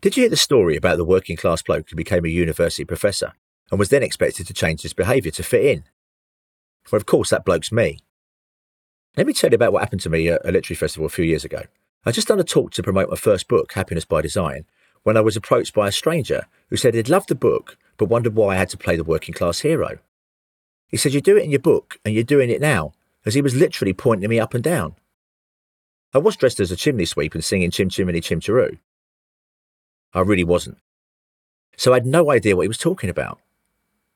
Did you hear the story about the working class bloke who became a university professor and was then expected to change his behaviour to fit in? Well, of course, that bloke's me. Let me tell you about what happened to me at a literary festival a few years ago. I just done a talk to promote my first book, Happiness by Design, when I was approached by a stranger who said he'd loved the book but wondered why I had to play the working class hero. He said, You do it in your book and you're doing it now, as he was literally pointing me up and down. I was dressed as a chimney sweep and singing Chim Chimney Chim Chiroo. I really wasn't. So I had no idea what he was talking about.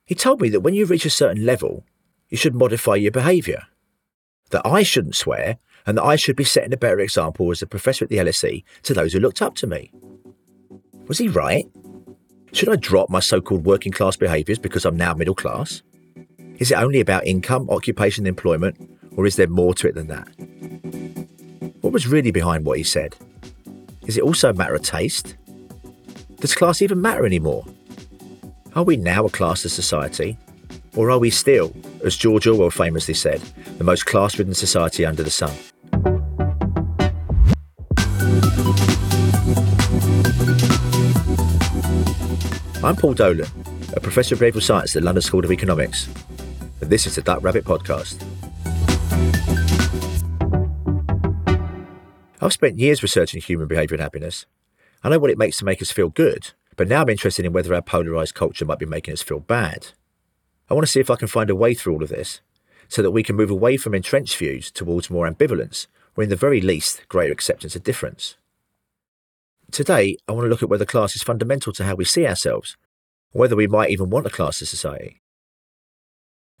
He told me that when you reach a certain level, you should modify your behaviour. That I shouldn't swear, and that I should be setting a better example as a professor at the LSE to those who looked up to me. Was he right? Should I drop my so called working class behaviours because I'm now middle class? Is it only about income, occupation, employment, or is there more to it than that? What was really behind what he said? Is it also a matter of taste? Does class even matter anymore? Are we now a classless society? Or are we still, as George Orwell famously said, the most class ridden society under the sun? I'm Paul Dolan, a professor of behavioural science at the London School of Economics, and this is the Duck Rabbit Podcast. I've spent years researching human behaviour and happiness. I know what it makes to make us feel good, but now I'm interested in whether our polarised culture might be making us feel bad. I want to see if I can find a way through all of this so that we can move away from entrenched views towards more ambivalence, or in the very least, greater acceptance of difference. Today, I want to look at whether class is fundamental to how we see ourselves, whether we might even want a classless society.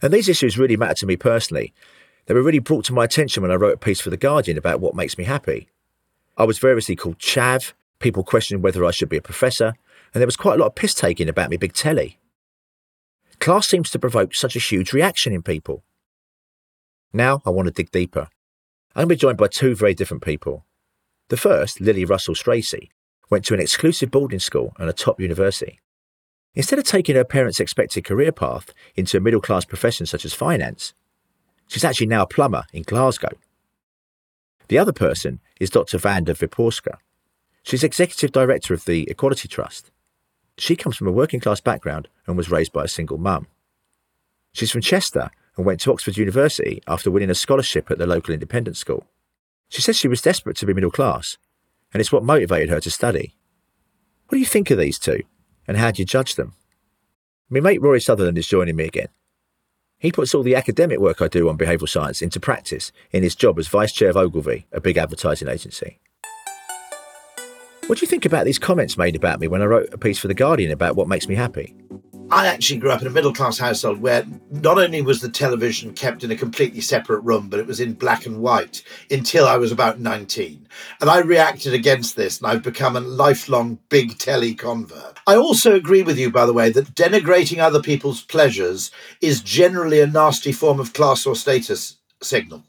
And these issues really matter to me personally. They were really brought to my attention when I wrote a piece for The Guardian about what makes me happy. I was variously called chav, people questioning whether I should be a professor, and there was quite a lot of piss taking about me big telly. Class seems to provoke such a huge reaction in people. Now I want to dig deeper. I'm going to be joined by two very different people. The first, Lily Russell Stracey, went to an exclusive boarding school and a top university. Instead of taking her parents' expected career path into a middle class profession such as finance, she's actually now a plumber in Glasgow. The other person is Dr. Wanda Wyporska. She's executive director of the Equality Trust. She comes from a working class background and was raised by a single mum. She's from Chester and went to Oxford University after winning a scholarship at the local independent school. She says she was desperate to be middle class and it's what motivated her to study. What do you think of these two, and how do you judge them? My mate Rory Sutherland is joining me again. He puts all the academic work I do on behavioural science into practice in his job as vice chair of Ogilvy, a big advertising agency. What do you think about these comments made about me when I wrote a piece for The Guardian about what makes me happy? I actually grew up in a middle class household where not only was the television kept in a completely separate room, but it was in black and white until I was about 19. And I reacted against this and I've become a lifelong big telly convert. I also agree with you, by the way, that denigrating other people's pleasures is generally a nasty form of class or status signal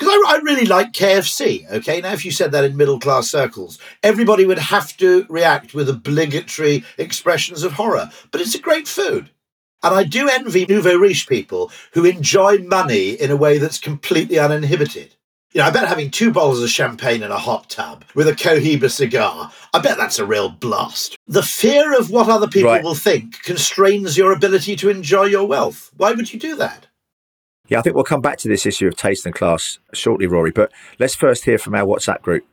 because I, I, really like KFC. Okay, now if you said that in middle class circles, everybody would have to react with obligatory expressions of horror. But it's a great food. And I do envy nouveau riche people who enjoy money in a way that's completely uninhibited. You know, I bet having two bottles of champagne in a hot tub with a Cohiba cigar, I bet that's a real blast. The fear of what other people right. will think constrains your ability to enjoy your wealth. Why would you do that? Yeah, I think we'll come back to this issue of taste and class shortly, Rory, but let's first hear from our WhatsApp group.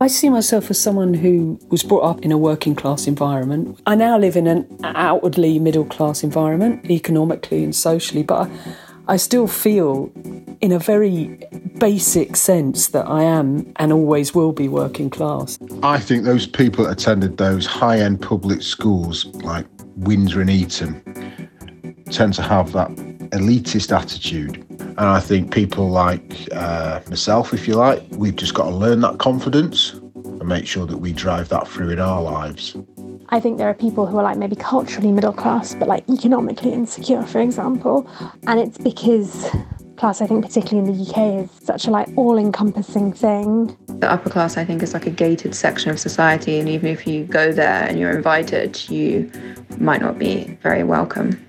I see myself as someone who was brought up in a working class environment. I now live in an outwardly middle class environment, economically and socially, but I still feel, in a very basic sense, that I am and always will be working class. I think those people that attended those high end public schools like Windsor and Eton tend to have that elitist attitude. And I think people like uh, myself, if you like, we've just got to learn that confidence and make sure that we drive that through in our lives. I think there are people who are like maybe culturally middle class, but like economically insecure, for example. And it's because class, I think, particularly in the UK, is such a like all-encompassing thing. The upper class, I think, is like a gated section of society, and even if you go there and you're invited, you might not be very welcome.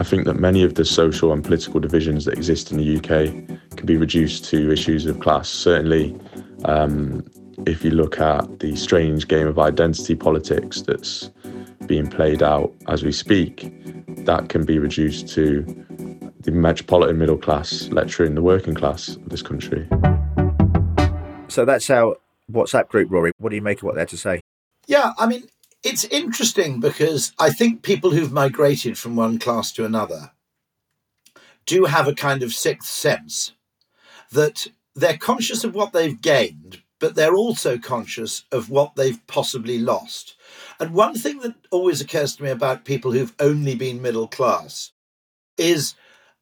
I think that many of the social and political divisions that exist in the UK can be reduced to issues of class. Certainly, um, if you look at the strange game of identity politics that's being played out as we speak, that can be reduced to the metropolitan middle class lecturing the working class of this country. So that's our WhatsApp group, Rory. What do you make of what they had to say? Yeah, I mean, it's interesting because I think people who've migrated from one class to another do have a kind of sixth sense that they're conscious of what they've gained, but they're also conscious of what they've possibly lost. And one thing that always occurs to me about people who've only been middle class is,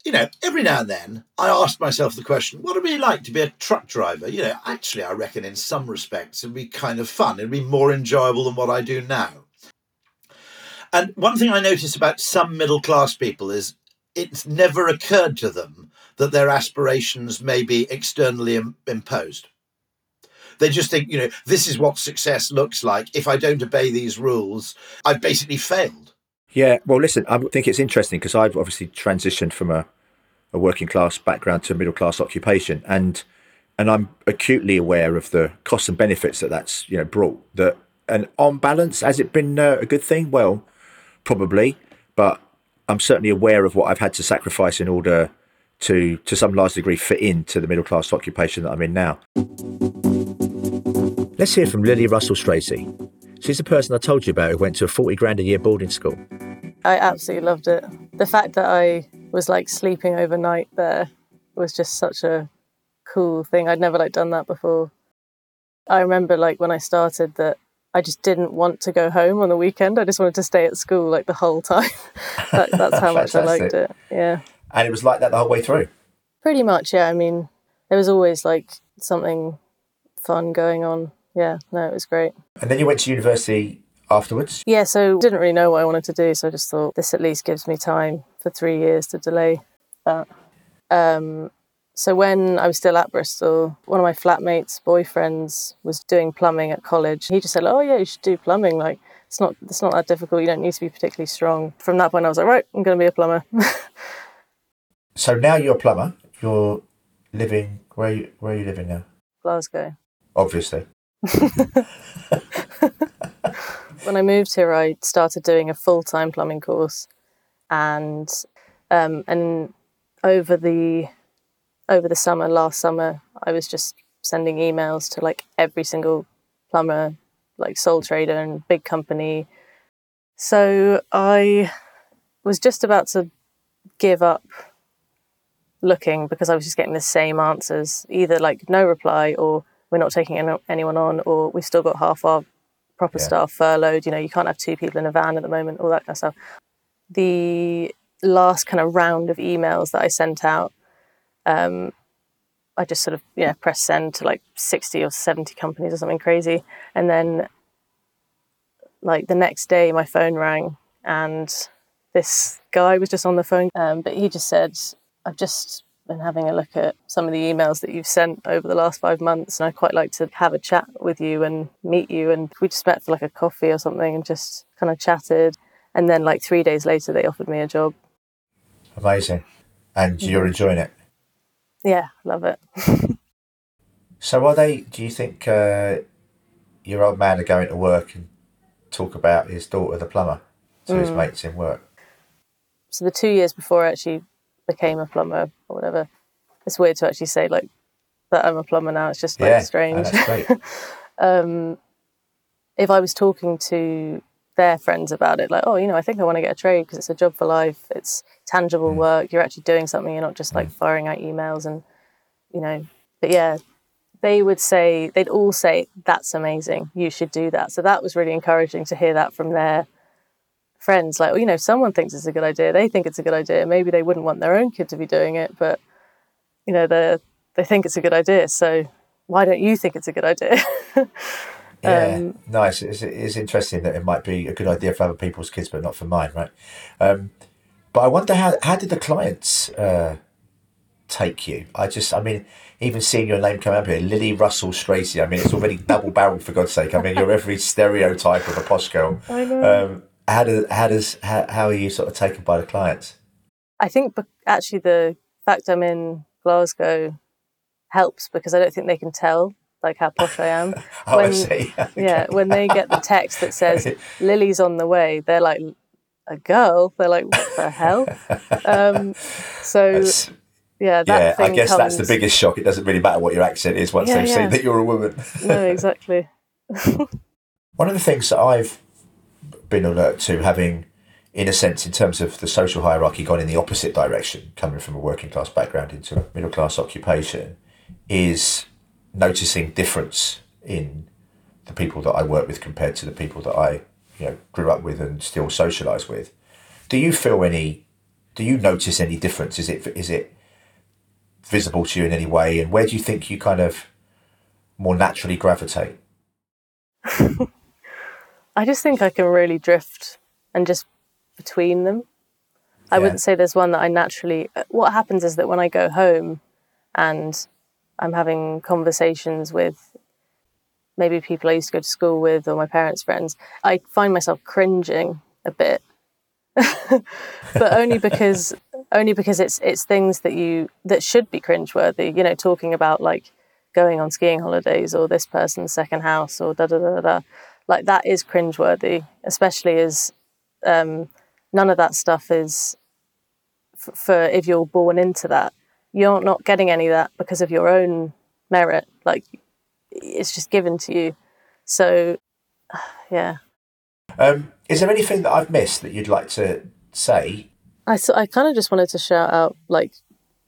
you know, every now and then I ask myself the question, what would it be like to be a truck driver? You know, actually, I reckon in some respects it'd be kind of fun. It'd be more enjoyable than what I do now. And one thing I notice about some middle class people is it's never occurred to them that their aspirations may be externally Im- imposed. They just think, you know, this is what success looks like. If I don't obey these rules, I've basically failed. Yeah, well, listen, I think it's interesting because I've obviously transitioned from a, a working class background to a middle class occupation, and and I'm acutely aware of the costs and benefits that that's you know brought. That and on balance, has it been uh, a good thing? Well, probably, but I'm certainly aware of what I've had to sacrifice in order to, to some large degree, fit into the middle class occupation that I'm in now. Let's hear from Lily Russell Stracey. She's the person I told you about who went to a 40 grand a year boarding school. I absolutely loved it. The fact that I was like sleeping overnight there was just such a cool thing. I'd never like done that before. I remember like when I started that I just didn't want to go home on the weekend. I just wanted to stay at school like the whole time. that, that's how much I liked it. Yeah. And it was like that the whole way through. Pretty much, yeah. I mean, there was always like something fun going on. Yeah, no, it was great. And then you went to university afterwards? Yeah, so I didn't really know what I wanted to do, so I just thought this at least gives me time for three years to delay that. Um, so when I was still at Bristol, one of my flatmates' boyfriends was doing plumbing at college. He just said, "Oh yeah, you should do plumbing. Like it's not it's not that difficult. You don't need to be particularly strong." From that point, I was like, "Right, I'm going to be a plumber." so now you're a plumber. You're living where? Are you, where are you living now? Glasgow. Obviously. when I moved here, I started doing a full time plumbing course, and um, and over the over the summer, last summer, I was just sending emails to like every single plumber, like sole trader and big company. So I was just about to give up looking because I was just getting the same answers either like no reply or we're not taking anyone on or we've still got half our proper yeah. staff furloughed. You know, you can't have two people in a van at the moment, all that kind of stuff. The last kind of round of emails that I sent out, um, I just sort of yeah you know, press send to like sixty or seventy companies or something crazy, and then like the next day my phone rang and this guy was just on the phone, um, but he just said, "I've just been having a look at some of the emails that you've sent over the last five months, and I'd quite like to have a chat with you and meet you." And we just met for like a coffee or something and just kind of chatted. And then like three days later, they offered me a job. Amazing, and you're enjoying it. Yeah, love it. so, are they? Do you think uh, your old man are going to work and talk about his daughter, the plumber, to mm. his mates in work? So, the two years before I actually became a plumber or whatever, it's weird to actually say like that I'm a plumber now. It's just like yeah, strange. um, if I was talking to their friends about it, like, oh, you know, I think I want to get a trade because it's a job for life. It's tangible mm. work. You're actually doing something. You're not just like mm. firing out emails and, you know, but yeah, they would say, they'd all say, that's amazing. You should do that. So that was really encouraging to hear that from their friends. Like, well, you know, someone thinks it's a good idea. They think it's a good idea. Maybe they wouldn't want their own kid to be doing it, but, you know, they they think it's a good idea. So why don't you think it's a good idea? Yeah, um, nice. It's, it's interesting that it might be a good idea for other people's kids, but not for mine, right? Um, but I wonder how how did the clients uh, take you? I just, I mean, even seeing your name come up here, Lily Russell Stracey. I mean, it's already double barreled for God's sake. I mean, you're every stereotype of a posh girl. I know. Um, how does how does how, how are you sort of taken by the clients? I think actually the fact I'm in Glasgow helps because I don't think they can tell like how posh I am. Oh, I when, see. Yeah, when they get the text that says Lily's on the way, they're like, a girl. They're like, what the hell? Um, so That's- yeah, that yeah, I guess that's the biggest shock. It doesn't really matter what your accent is once Yeah, they've yeah. seen that you're a woman. No, exactly. One of the things that I've been alert to, having, in a sense, in terms of the social hierarchy, gone in the opposite direction, coming from a working class background into a middle class occupation, is noticing difference in the people that I work with compared to the people that I, you know, grew up with and still socialise with. Do you feel any? Do you notice any difference? Is it is it visible to you in any way? And where do you think you kind of more naturally gravitate? I just think I can really drift and just between them. I Yeah. wouldn't say there's one that I naturally. Uh, what happens is that when I go home and I'm having conversations with maybe people I used to go to school with or my parents' friends, I find myself cringing a bit. but only because only because it's it's things that you that should be cringeworthy. You know, talking about like going on skiing holidays or this person's second house or da da da da. Like that is cringeworthy, especially as um, none of that stuff is f- for if you're born into that. You're not getting any of that because of your own merit. Like it's just given to you. So, yeah. Um, is there anything that I've missed that you'd like to say? I I kind of just wanted to shout out like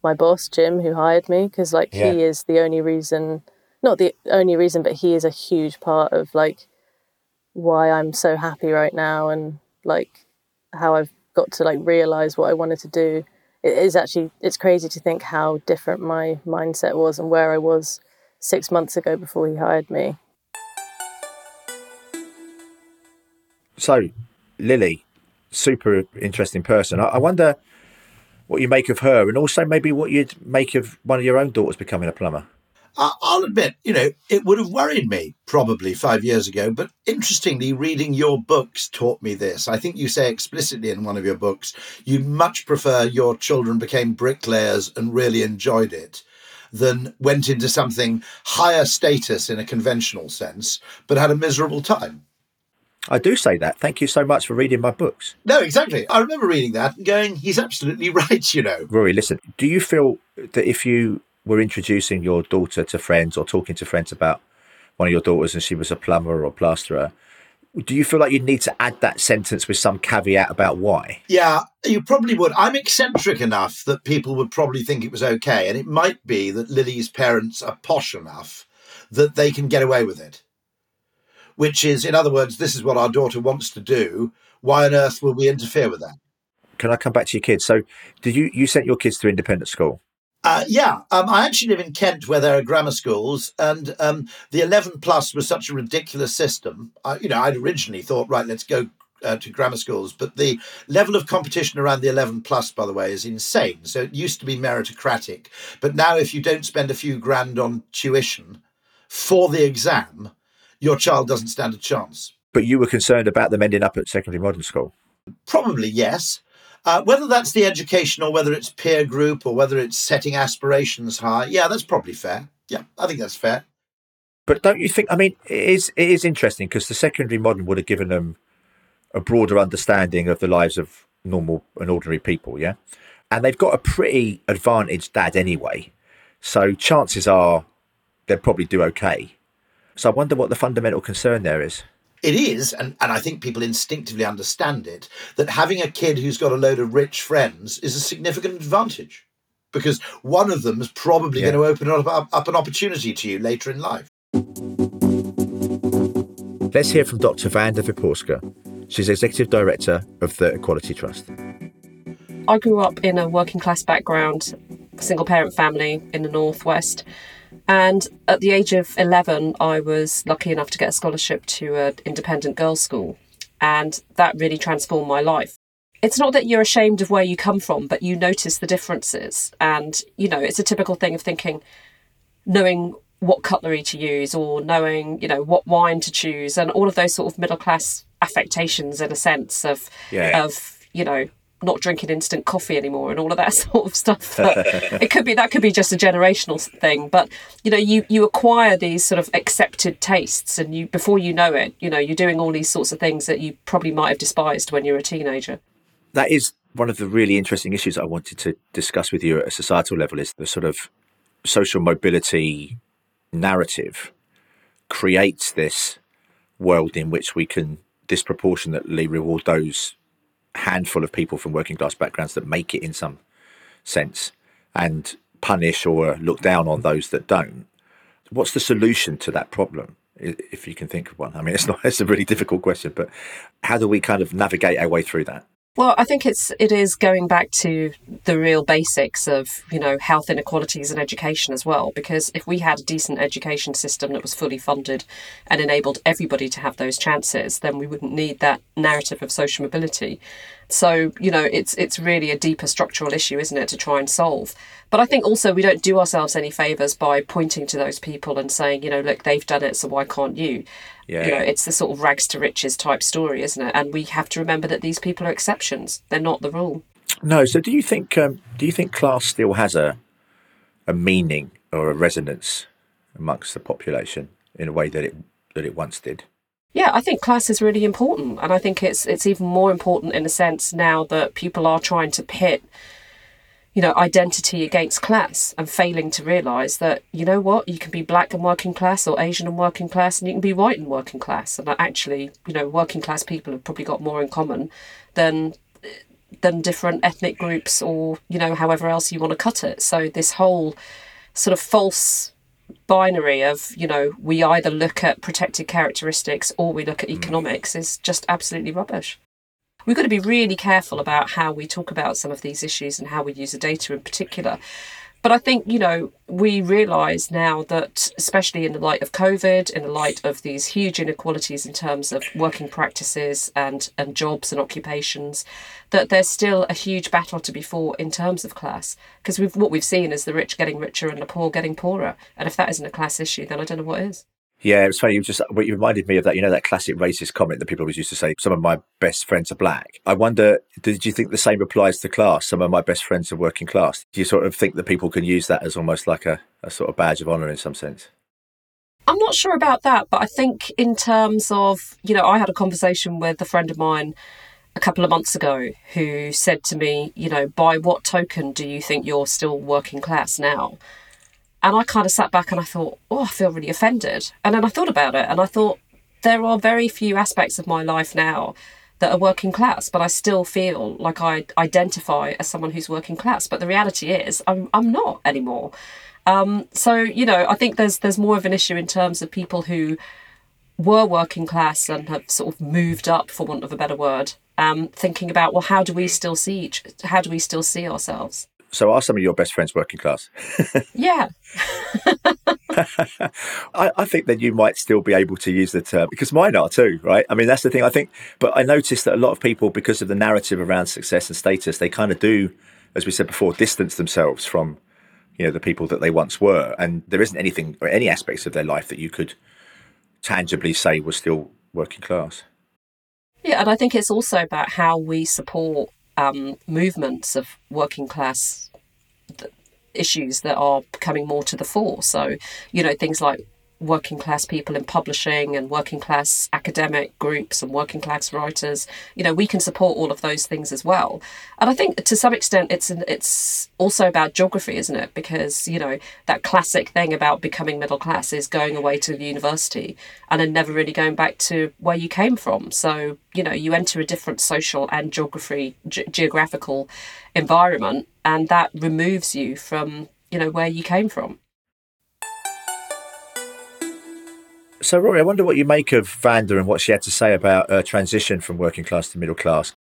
my boss Jim who hired me because like Yeah. he is the only reason not the only reason but he is a huge part of like why I'm so happy right now and like how I've got to like realize what I wanted to do it is actually it's crazy to think how different my mindset was and where I was 6 months ago before he hired me So, Lily, super interesting person. I wonder what you make of her, and also maybe what you'd make of one of your own daughters becoming a plumber. I- I'll admit, you know, it would have worried me probably five years ago. But interestingly, reading your books taught me this. I think you say explicitly in one of your books you'd much prefer your children became bricklayers and really enjoyed it than went into something higher status in a conventional sense, but had a miserable time. I do say that. Thank you so much for reading my books. No, exactly. I remember reading that and going, he's absolutely right, you know. Rory, listen, do you feel that if you were introducing your daughter to friends or talking to friends about one of your daughters and she was a plumber or plasterer, do you feel like you need to add that sentence with some caveat about why? Yeah, you probably would. I'm eccentric enough that people would probably think it was okay. And it might be that Lily's parents are posh enough that they can get away with it. Which is, in other words, this is what our daughter wants to do. Why on earth will we interfere with that? Can I come back to your kids? So, did you you sent your kids to independent school? Uh, yeah, um, I actually live in Kent where there are grammar schools, and um, the 11 plus was such a ridiculous system. I, you know, I'd originally thought, right, let's go uh, to grammar schools, but the level of competition around the 11 plus, by the way, is insane. So it used to be meritocratic, but now if you don't spend a few grand on tuition for the exam, your child doesn't stand a chance. But you were concerned about them ending up at secondary modern school. Probably yes. Uh, whether that's the education or whether it's peer group or whether it's setting aspirations high, yeah, that's probably fair. Yeah, I think that's fair. But don't you think? I mean, it is it is interesting because the secondary modern would have given them a broader understanding of the lives of normal and ordinary people. Yeah, and they've got a pretty advantaged dad anyway, so chances are they'll probably do okay. So I wonder what the fundamental concern there is. It is, and, and I think people instinctively understand it, that having a kid who's got a load of rich friends is a significant advantage because one of them is probably Yeah. going to open up, up, up an opportunity to you later in life. Let's hear from Dr. Wanda Wyporska. She's executive director of the Equality Trust. I grew up in a working class background, single parent family in the Northwest. And at the age of 11, I was lucky enough to get a scholarship to an independent girls' school. And that really transformed my life. It's not that you're ashamed of where you come from, but you notice the differences. And, you know, it's a typical thing of thinking, knowing what cutlery to use or knowing, you know, what wine to choose and all of those sort of middle class affectations in a sense of Yeah. of, you know, not drinking instant coffee anymore and all of that sort of stuff. it could be that could be just a generational thing, but you know, you you acquire these sort of accepted tastes, and you before you know it, you know, you're doing all these sorts of things that you probably might have despised when you're a teenager. That is one of the really interesting issues I wanted to discuss with you at a societal level is the sort of social mobility narrative creates this world in which we can disproportionately reward those handful of people from working class backgrounds that make it in some sense and punish or look down on those that don't. What's the solution to that problem? If you can think of one. I mean, it's not, it's a really difficult question, but how do we kind of navigate our way through that? Well, I think it's it is going back to the real basics of you know health inequalities and education as well. Because if we had a decent education system that was fully funded and enabled everybody to have those chances, then we wouldn't need that narrative of social mobility. So you know it's it's really a deeper structural issue, isn't it, to try and solve. But I think also we don't do ourselves any favors by pointing to those people and saying you know look they've done it, so why can't you? Yeah. You know, it's the sort of rags to riches type story, isn't it? And we have to remember that these people are exceptions; they're not the rule. No. So, do you think um, do you think class still has a a meaning or a resonance amongst the population in a way that it that it once did? Yeah, I think class is really important, and I think it's it's even more important in a sense now that people are trying to pit you know, identity against class and failing to realise that, you know what, you can be black and working class or Asian and working class and you can be white and working class. And actually, you know, working class people have probably got more in common than than different ethnic groups or, you know, however else you want to cut it. So this whole sort of false binary of, you know, we either look at protected characteristics or we look at hmm. economics is just absolutely rubbish we've got to be really careful about how we talk about some of these issues and how we use the data in particular. But I think, you know, we realise now that, especially in the light of COVID, in the light of these huge inequalities in terms of working practices and, and jobs and occupations, that there's still a huge battle to be fought in terms of class. Because we've, what we've seen is the rich getting richer and the poor getting poorer. And if that isn't a class issue, then I don't know what is. Yeah, it was funny. You just what you reminded me of that. You know that classic racist comment that people always used to say. Some of my best friends are black. I wonder, did you think the same applies to class? Some of my best friends are working class. Do you sort of think that people can use that as almost like a, a sort of badge of honour in some sense? I'm not sure about that, but I think in terms of you know, I had a conversation with a friend of mine a couple of months ago who said to me, you know, by what token do you think you're still working class now? And I kind of sat back and I thought, oh, I feel really offended. And then I thought about it and I thought, there are very few aspects of my life now that are working class, but I still feel like I identify as someone who's working class. But the reality is, I'm, I'm not anymore. Um, so you know, I think there's there's more of an issue in terms of people who were working class and have sort of moved up, for want of a better word, um, thinking about well, how do we still see each, how do we still see ourselves? So, are some of your best friends working class? yeah. I, I, think that you might still be able to use the term because mine are too, right? I mean, that's the thing. I think, but I noticed that a lot of people, because of the narrative around success and status, they kind of do, as we said before, distance themselves from, you know, the people that they once were, and there isn't anything or any aspects of their life that you could tangibly say was still working class. Yeah, and I think it's also about how we support um, movements of working class issues that are coming more to the fore. So, you know, things like working class people in publishing and working class academic groups and working class writers you know we can support all of those things as well. And i think to some extent it's an, it's also about geography isn't it? Because you know that classic thing about becoming middle class is going away to university and then never really going back to where you came from. So you know you enter a different social and geography ge- geographical environment and that removes you from you know where you came from So, Rory, I wonder what you make of Wanda and what she had to say about her transition from working class to middle class.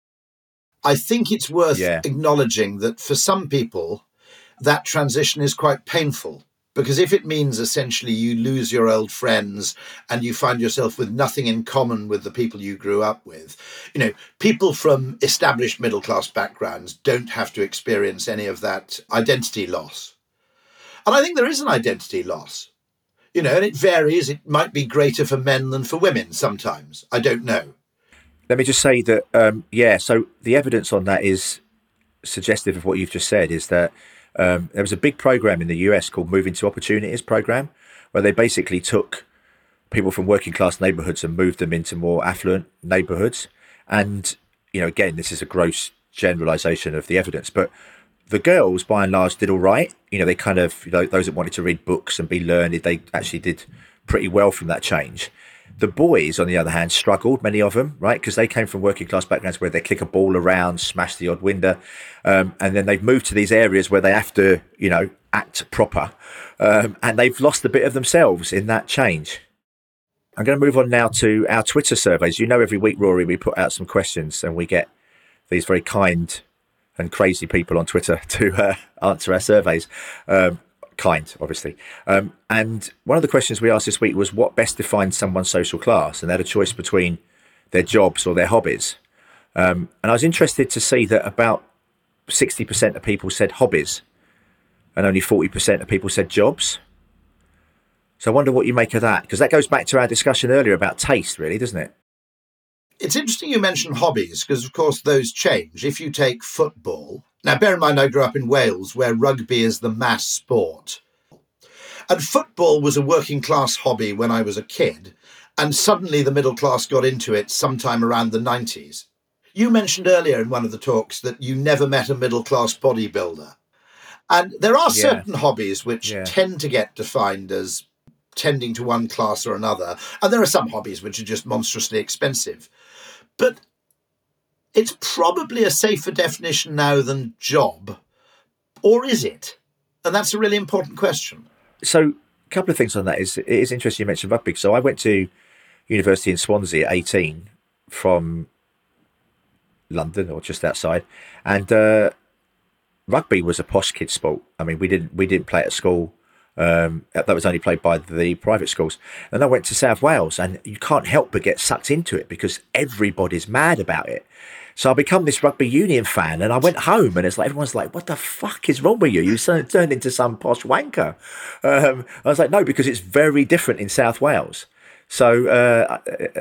I think it's worth Yeah. acknowledging that for some people, that transition is quite painful. Because if it means essentially you lose your old friends and you find yourself with nothing in common with the people you grew up with, you know, people from established middle class backgrounds don't have to experience any of that identity loss. And I think there is an identity loss you know, and it varies. It might be greater for men than for women sometimes. I don't know. Let me just say that, um, yeah, so the evidence on that is suggestive of what you've just said is that um, there was a big program in the US called Moving to Opportunities program, where they basically took people from working class neighborhoods and moved them into more affluent neighborhoods. And, you know, again, this is a gross generalization of the evidence, but the girls, by and large, did all right. You know, they kind of, you know, those that wanted to read books and be learned, they actually did pretty well from that change. The boys, on the other hand, struggled, many of them, right? Because they came from working class backgrounds where they kick a ball around, smash the odd window. Um, and then they've moved to these areas where they have to, you know, act proper. Um, and they've lost a bit of themselves in that change. I'm going to move on now to our Twitter surveys. You know, every week, Rory, we put out some questions and we get these very kind and crazy people on Twitter to uh, answer our surveys. Um, kind, obviously. Um, and one of the questions we asked this week was what best defines someone's social class? And they had a choice between their jobs or their hobbies. Um, and I was interested to see that about 60% of people said hobbies and only 40% of people said jobs. So I wonder what you make of that, because that goes back to our discussion earlier about taste, really, doesn't it? It's interesting you mention hobbies, because of course those change. If you take football, now bear in mind I grew up in Wales, where rugby is the mass sport. And football was a working class hobby when I was a kid, and suddenly the middle class got into it sometime around the 90s. You mentioned earlier in one of the talks that you never met a middle class bodybuilder. And there are Yeah. certain hobbies which Yeah. tend to get defined as tending to one class or another. And there are some hobbies which are just monstrously expensive. But it's probably a safer definition now than job. Or is it? And that's a really important question. so a couple of things on that is it is interesting you mentioned rugby. So I went to university in Swansea at 18 from London or just outside, and uh, rugby was a posh kid sport. I mean, we didn't we didn't play at school. Um, that was only played by the private schools. And I went to South Wales, and you can't help but get sucked into it because everybody's mad about it. So I become this rugby union fan, and I went home, and it's like everyone's like, "What the fuck is wrong with you? You turned into some posh wanker." Um, I was like, "No, because it's very different in South Wales." So uh,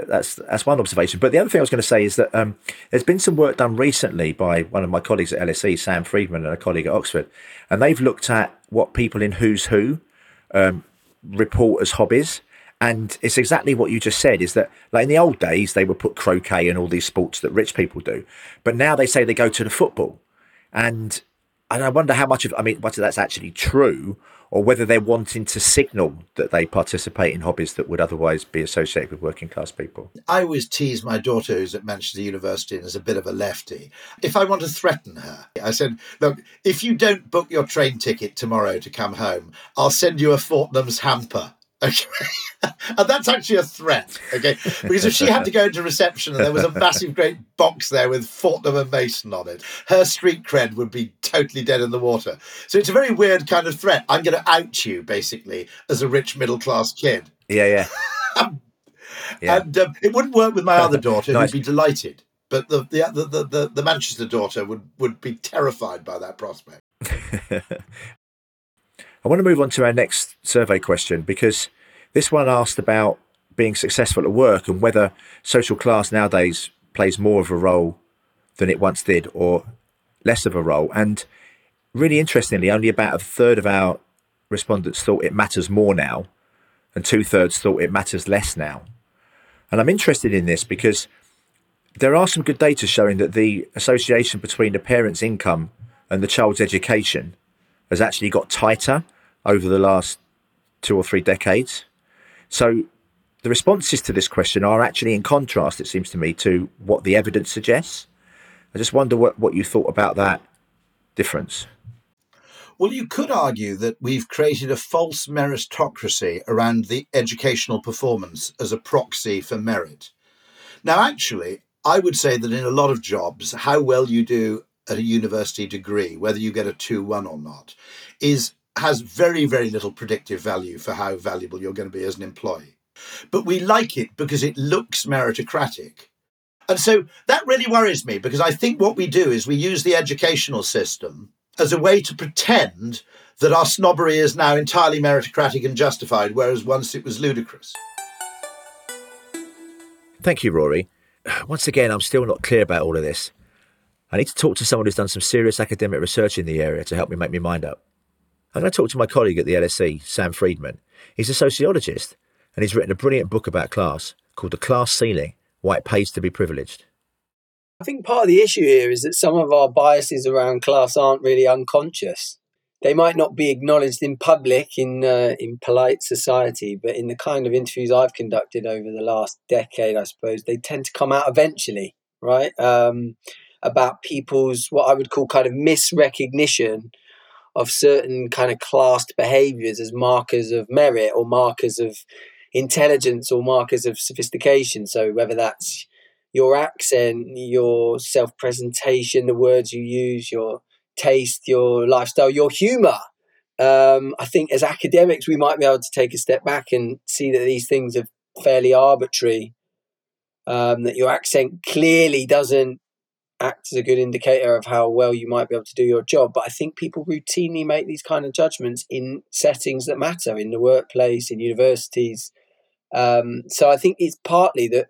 that's that's one observation. But the other thing I was going to say is that um, there's been some work done recently by one of my colleagues at LSE, Sam Friedman, and a colleague at Oxford, and they've looked at what people in Who's Who um, report as hobbies. And it's exactly what you just said is that, like in the old days, they would put croquet and all these sports that rich people do. But now they say they go to the football. And and I wonder how much of, I mean, whether that's actually true or whether they're wanting to signal that they participate in hobbies that would otherwise be associated with working class people. I always tease my daughter, who's at Manchester University and is a bit of a lefty. If I want to threaten her, I said, Look, if you don't book your train ticket tomorrow to come home, I'll send you a Fortnum's hamper. Okay. and that's actually a threat. Okay. Because if she had to go into reception and there was a massive great box there with Fortnum and Mason on it, her street cred would be totally dead in the water. So it's a very weird kind of threat. I'm going to out you, basically, as a rich middle class kid. Yeah, yeah. Yeah. And um, it wouldn't work with my other daughter, Nice. who'd be delighted. But the, the the, the the the Manchester daughter would would be terrified by that prospect. I want to move on to our next survey question because this one asked about being successful at work and whether social class nowadays plays more of a role than it once did or less of a role. And really interestingly, only about a third of our respondents thought it matters more now, and two thirds thought it matters less now. And I'm interested in this because there are some good data showing that the association between the parent's income and the child's education has actually got tighter over the last two or three decades. So the responses to this question are actually in contrast, it seems to me, to what the evidence suggests. I just wonder what, what you thought about that difference. Well, you could argue that we've created a false meritocracy around the educational performance as a proxy for merit. Now, actually, I would say that in a lot of jobs, how well you do at a university degree, whether you get a 2 1 or not, is has very, very little predictive value for how valuable you're going to be as an employee. But we like it because it looks meritocratic. And so that really worries me because I think what we do is we use the educational system as a way to pretend that our snobbery is now entirely meritocratic and justified, whereas once it was ludicrous. Thank you, Rory. Once again, I'm still not clear about all of this. I need to talk to someone who's done some serious academic research in the area to help me make my mind up. I'm going to talk to my colleague at the LSE, Sam Friedman. He's a sociologist and he's written a brilliant book about class called The Class Ceiling Why It Pays to Be Privileged. I think part of the issue here is that some of our biases around class aren't really unconscious. They might not be acknowledged in public in uh, in polite society, but in the kind of interviews I've conducted over the last decade, I suppose they tend to come out eventually, right? Um, about people's what I would call kind of misrecognition of certain kind of classed behaviors as markers of merit or markers of intelligence or markers of sophistication. So whether that's your accent, your self presentation, the words you use, your taste, your lifestyle, your humor. Um, I think as academics, we might be able to take a step back and see that these things are fairly arbitrary. Um, that your accent clearly doesn't act as a good indicator of how well you might be able to do your job. But I think people routinely make these kind of judgments in settings that matter, in the workplace, in universities. Um, so I think it's partly that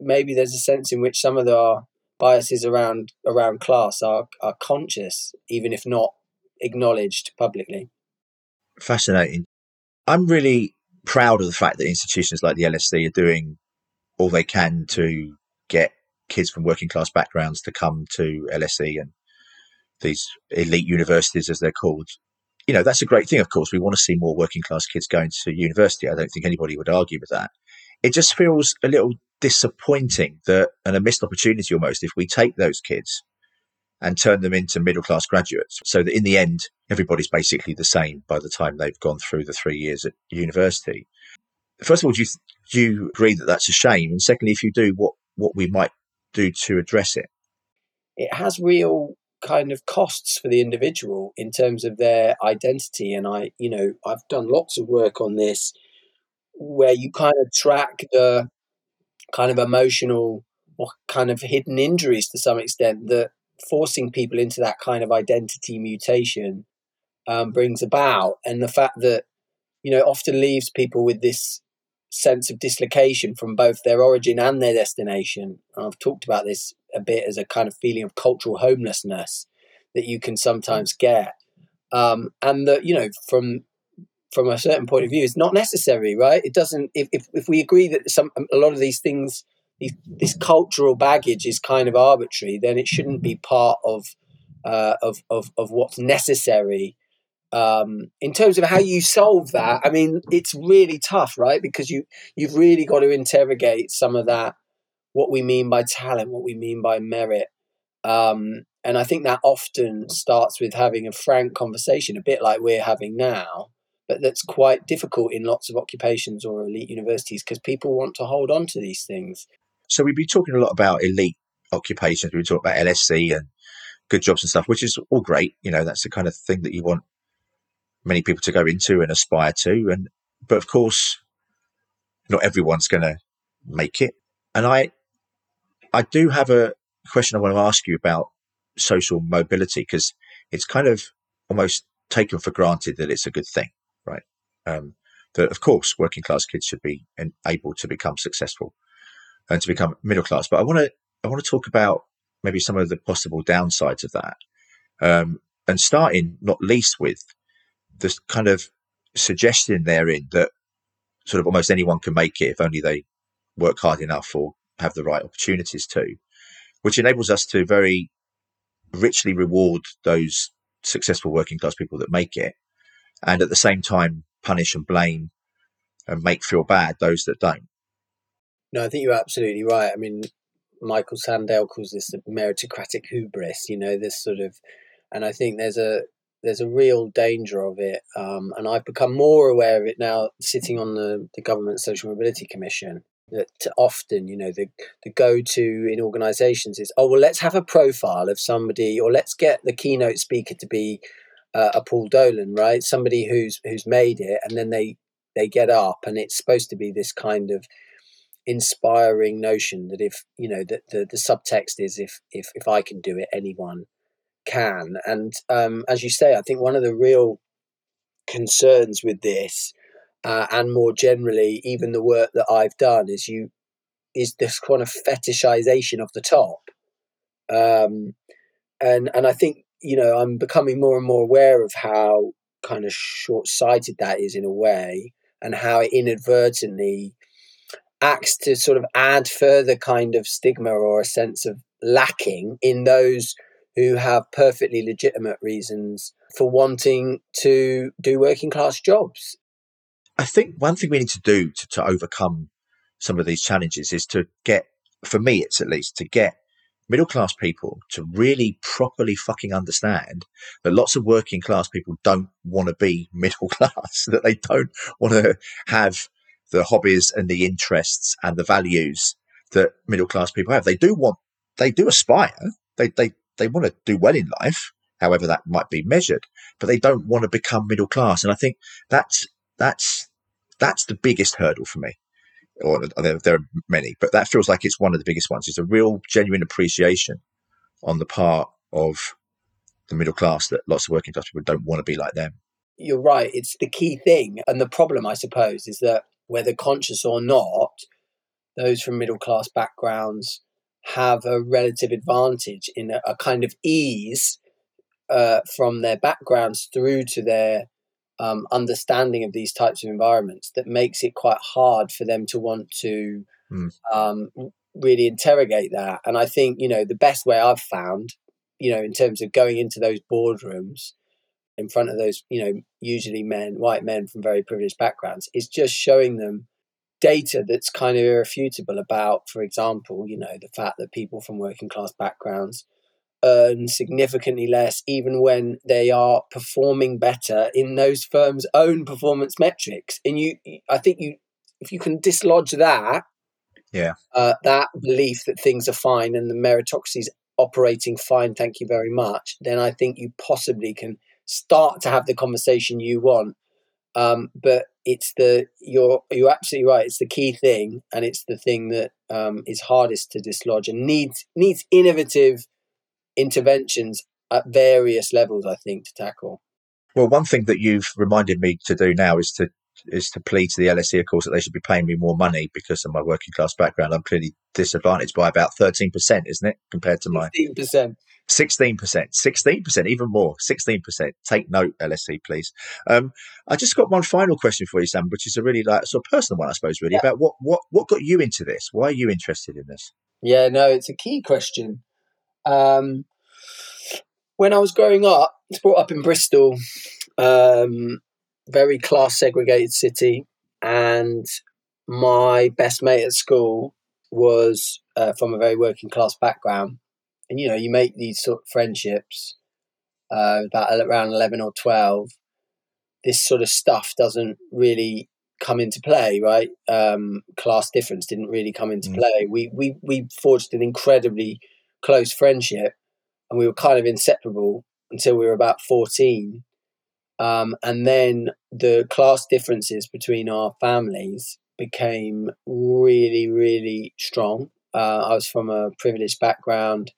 maybe there's a sense in which some of our biases around around class are are conscious, even if not acknowledged publicly. Fascinating. I'm really proud of the fact that institutions like the LSE are doing all they can to get kids from working class backgrounds to come to LSE and these elite universities, as they're called. You know, that's a great thing, of course. We want to see more working class kids going to university. I don't think anybody would argue with that. It just feels a little disappointing that, and a missed opportunity almost, if we take those kids and turn them into middle class graduates so that in the end, everybody's basically the same by the time they've gone through the three years at university. First of all, do you, do you agree that that's a shame? And secondly, if you do, what, what we might do to address it? It has real kind of costs for the individual in terms of their identity. And I, you know, I've done lots of work on this where you kind of track the kind of emotional or kind of hidden injuries to some extent that forcing people into that kind of identity mutation um, brings about. And the fact that, you know, often leaves people with this sense of dislocation from both their origin and their destination. I've talked about this a bit as a kind of feeling of cultural homelessness that you can sometimes get. Um, and that, you know, from from a certain point of view, it's not necessary, right? It doesn't, if, if, if we agree that some a lot of these things, this cultural baggage is kind of arbitrary, then it shouldn't be part of, uh, of, of, of what's necessary um, in terms of how you solve that, I mean, it's really tough, right? Because you you've really got to interrogate some of that, what we mean by talent, what we mean by merit, um, and I think that often starts with having a frank conversation, a bit like we're having now, but that's quite difficult in lots of occupations or elite universities because people want to hold on to these things. So we've been talking a lot about elite occupations. We talk about LSE and good jobs and stuff, which is all great. You know, that's the kind of thing that you want many people to go into and aspire to. And but of course, not everyone's going to make it. And I, I do have a question I want to ask you about social mobility because it's kind of almost taken for granted that it's a good thing, right? Um, that of course working class kids should be able to become successful and to become middle class. But I want to I want to talk about maybe some of the possible downsides of that, um, and starting not least with this kind of suggestion therein that sort of almost anyone can make it if only they work hard enough or have the right opportunities to, which enables us to very richly reward those successful working class people that make it, and at the same time punish and blame and make feel bad those that don't. No, I think you're absolutely right. I mean, Michael Sandel calls this the meritocratic hubris. You know, this sort of, and I think there's a there's a real danger of it, um, and I've become more aware of it now, sitting on the, the government social mobility commission. That often, you know, the the go to in organisations is, oh well, let's have a profile of somebody, or let's get the keynote speaker to be uh, a Paul Dolan, right? Somebody who's who's made it, and then they they get up, and it's supposed to be this kind of inspiring notion that if you know that the, the subtext is if if if I can do it, anyone can. And um, as you say, I think one of the real concerns with this, uh, and more generally, even the work that I've done, is you is this kind of fetishization of the top. Um, and and I think you know I'm becoming more and more aware of how kind of short-sighted that is in a way, and how it inadvertently acts to sort of add further kind of stigma or a sense of lacking in those who have perfectly legitimate reasons for wanting to do working class jobs. I think one thing we need to do to, to overcome some of these challenges is to get, for me, it's at least to get middle class people to really properly fucking understand that lots of working class people don't want to be middle class, that they don't want to have the hobbies and the interests and the values that middle class people have. They do want, they do aspire, they, they, they want to do well in life, however that might be measured, but they don't want to become middle class. And I think that's, that's, that's the biggest hurdle for me. Or uh, there, there are many, but that feels like it's one of the biggest ones. It's a real genuine appreciation on the part of the middle class that lots of working class people don't want to be like them. You're right. It's the key thing. And the problem, I suppose, is that whether conscious or not, those from middle class backgrounds have a relative advantage in a, a kind of ease uh, from their backgrounds through to their um, understanding of these types of environments that makes it quite hard for them to want to mm. um, really interrogate that. And I think, you know, the best way I've found, you know, in terms of going into those boardrooms in front of those, you know, usually men, white men from very privileged backgrounds, is just showing them data that's kind of irrefutable about, for example, you know, the fact that people from working class backgrounds earn significantly less even when they are performing better in those firms' own performance metrics. And you, I think you, if you can dislodge that, yeah, uh, that belief that things are fine and the meritocracy is operating fine, thank you very much, then I think you possibly can start to have the conversation you want. Um, but it's the you're you're absolutely right. It's the key thing, and it's the thing that um, is hardest to dislodge and needs needs innovative interventions at various levels. I think to tackle. Well, one thing that you've reminded me to do now is to is to plead to the LSE, of course, that they should be paying me more money because of my working class background. I'm clearly disadvantaged by about 13%, isn't it, compared to my 15%. 16%, 16%, even more, 16%. Take note, LSE, please. Um, I just got one final question for you, Sam, which is a really like sort of personal one, I suppose, really, yeah. about what, what, what got you into this? Why are you interested in this? Yeah, no, it's a key question. Um, when I was growing up, I was brought up in Bristol, um, very class segregated city, and my best mate at school was uh, from a very working class background and you know you make these sort of friendships uh, about around 11 or 12 this sort of stuff doesn't really come into play right? Um, class difference didn't really come into mm. play. We, we we forged an incredibly close friendship and we were kind of inseparable until we were about 14 um, and then the class differences between our families became really really strong. Uh, i was from a privileged background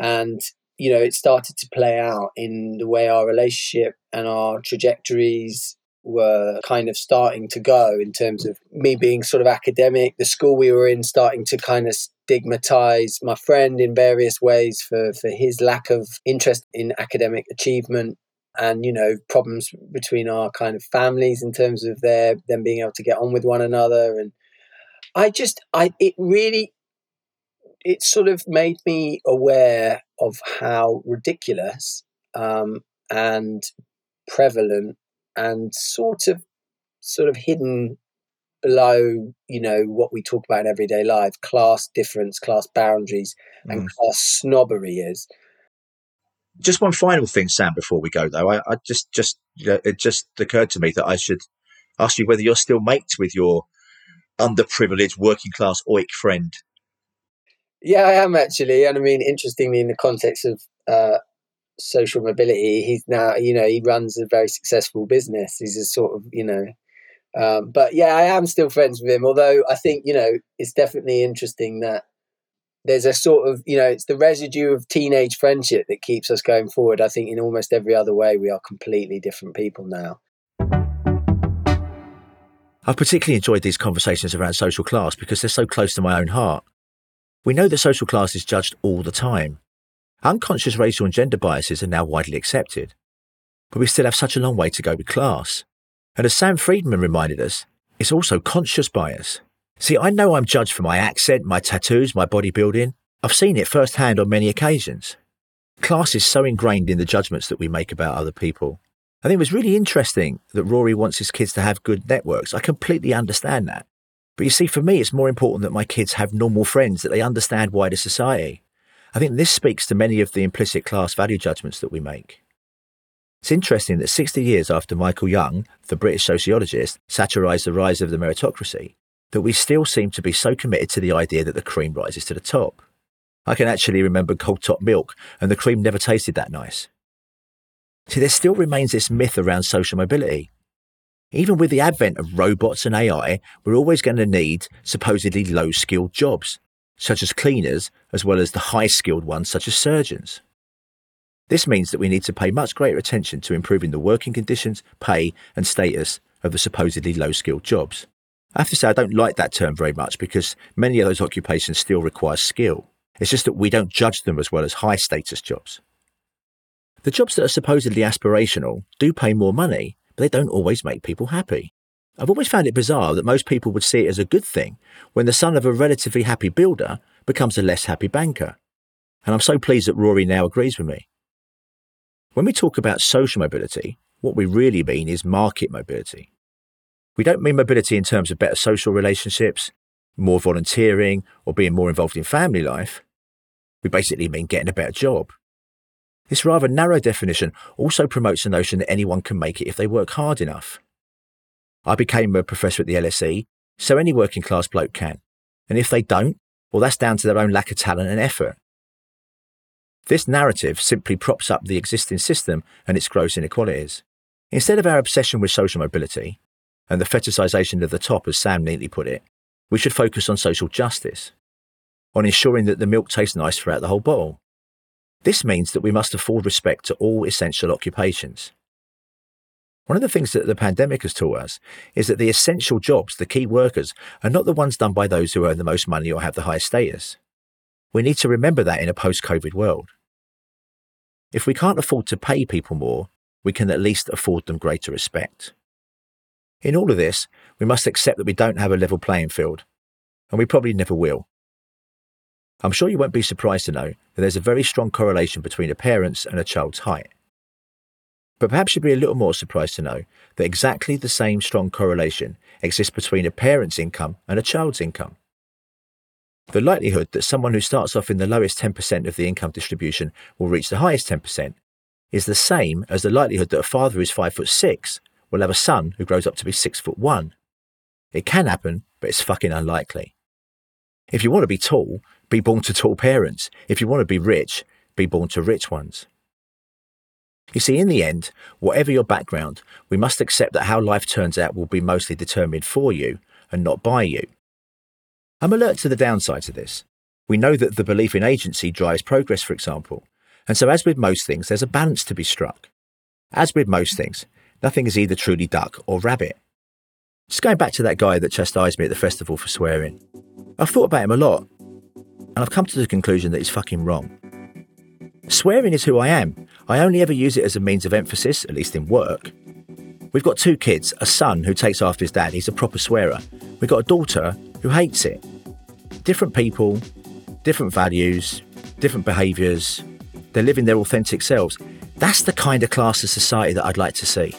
and you know it started to play out in the way our relationship and our trajectories were kind of starting to go in terms of me being sort of academic. The school we were in starting to kind of stigmatize my friend in various ways for for his lack of interest in academic achievement and you know problems between our kind of families in terms of their them being able to get on with one another. And i just i it really it sort of made me aware of how ridiculous um, and prevalent and sort of sort of hidden below you know what we talk about in everyday life class difference class boundaries and mm. class snobbery is. Just one final thing sam before we go though. I, I just just it just occurred to me that i should ask you whether you're still mates with your underprivileged working class oik friend yeah, I am actually, and I mean, interestingly, in the context of uh, social mobility, he's now, you know, he runs a very successful business. He's a sort of, you know, um, but yeah, I am still friends with him. Although I think, you know, it's definitely interesting that there's a sort of, you know, it's the residue of teenage friendship that keeps us going forward. I think in almost every other way, we are completely different people now. I've particularly enjoyed these conversations around social class because they're so close to my own heart. We know that social class is judged all the time. Unconscious racial and gender biases are now widely accepted, but we still have such a long way to go with class. And as Sam Friedman reminded us, it's also conscious bias. See, I know I'm judged for my accent, my tattoos, my bodybuilding. I've seen it firsthand on many occasions. Class is so ingrained in the judgments that we make about other people. I think it was really interesting that Rory wants his kids to have good networks. I completely understand that. But you see, for me, it's more important that my kids have normal friends, that they understand wider society. I think this speaks to many of the implicit class value judgments that we make. It's interesting that 60 years after Michael Young, the British sociologist, satirised the rise of the meritocracy, that we still seem to be so committed to the idea that the cream rises to the top. I can actually remember gold top milk, and the cream never tasted that nice. See, there still remains this myth around social mobility. Even with the advent of robots and AI, we're always going to need supposedly low skilled jobs, such as cleaners, as well as the high skilled ones, such as surgeons. This means that we need to pay much greater attention to improving the working conditions, pay, and status of the supposedly low skilled jobs. I have to say, I don't like that term very much because many of those occupations still require skill. It's just that we don't judge them as well as high status jobs. The jobs that are supposedly aspirational do pay more money, but they don't always make people happy. I've always found it bizarre that most people would see it as a good thing when the son of a relatively happy builder becomes a less happy banker. And I'm so pleased that Rory now agrees with me. When we talk about social mobility, what we really mean is market mobility. We don't mean mobility in terms of better social relationships, more volunteering, or being more involved in family life. We basically mean getting a better job. This rather narrow definition also promotes the notion that anyone can make it if they work hard enough. I became a professor at the LSE, so any working class bloke can. And if they don't, well, that's down to their own lack of talent and effort. This narrative simply props up the existing system and its gross inequalities. Instead of our obsession with social mobility and the fetishization of the top, as Sam neatly put it, we should focus on social justice, on ensuring that the milk tastes nice throughout the whole bottle. This means that we must afford respect to all essential occupations. One of the things that the pandemic has taught us is that the essential jobs, the key workers, are not the ones done by those who earn the most money or have the highest status. We need to remember that in a post COVID world. If we can't afford to pay people more, we can at least afford them greater respect. In all of this, we must accept that we don't have a level playing field, and we probably never will. I'm sure you won't be surprised to know that there's a very strong correlation between a parent's and a child's height. But perhaps you'd be a little more surprised to know that exactly the same strong correlation exists between a parent's income and a child's income. The likelihood that someone who starts off in the lowest 10% of the income distribution will reach the highest 10% is the same as the likelihood that a father who's 5 foot 6 will have a son who grows up to be 6 foot 1. It can happen, but it's fucking unlikely. If you want to be tall, be born to tall parents. If you want to be rich, be born to rich ones. You see, in the end, whatever your background, we must accept that how life turns out will be mostly determined for you and not by you. I'm alert to the downsides of this. We know that the belief in agency drives progress, for example. And so, as with most things, there's a balance to be struck. As with most things, nothing is either truly duck or rabbit. Just going back to that guy that chastised me at the festival for swearing. I've thought about him a lot, and I've come to the conclusion that it's fucking wrong. Swearing is who I am. I only ever use it as a means of emphasis, at least in work. We've got two kids a son who takes after his dad, he's a proper swearer. We've got a daughter who hates it. Different people, different values, different behaviours, they're living their authentic selves. That's the kind of class of society that I'd like to see.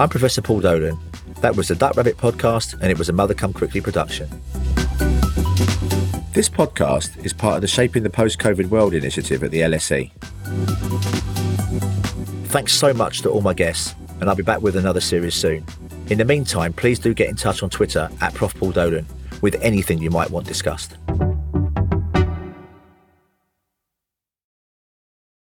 I'm Professor Paul Dolan. That was the Duck Rabbit podcast, and it was a Mother Come Quickly production. This podcast is part of the Shaping the Post COVID World initiative at the LSE. Thanks so much to all my guests, and I'll be back with another series soon. In the meantime, please do get in touch on Twitter at Prof. Paul Dolan with anything you might want discussed.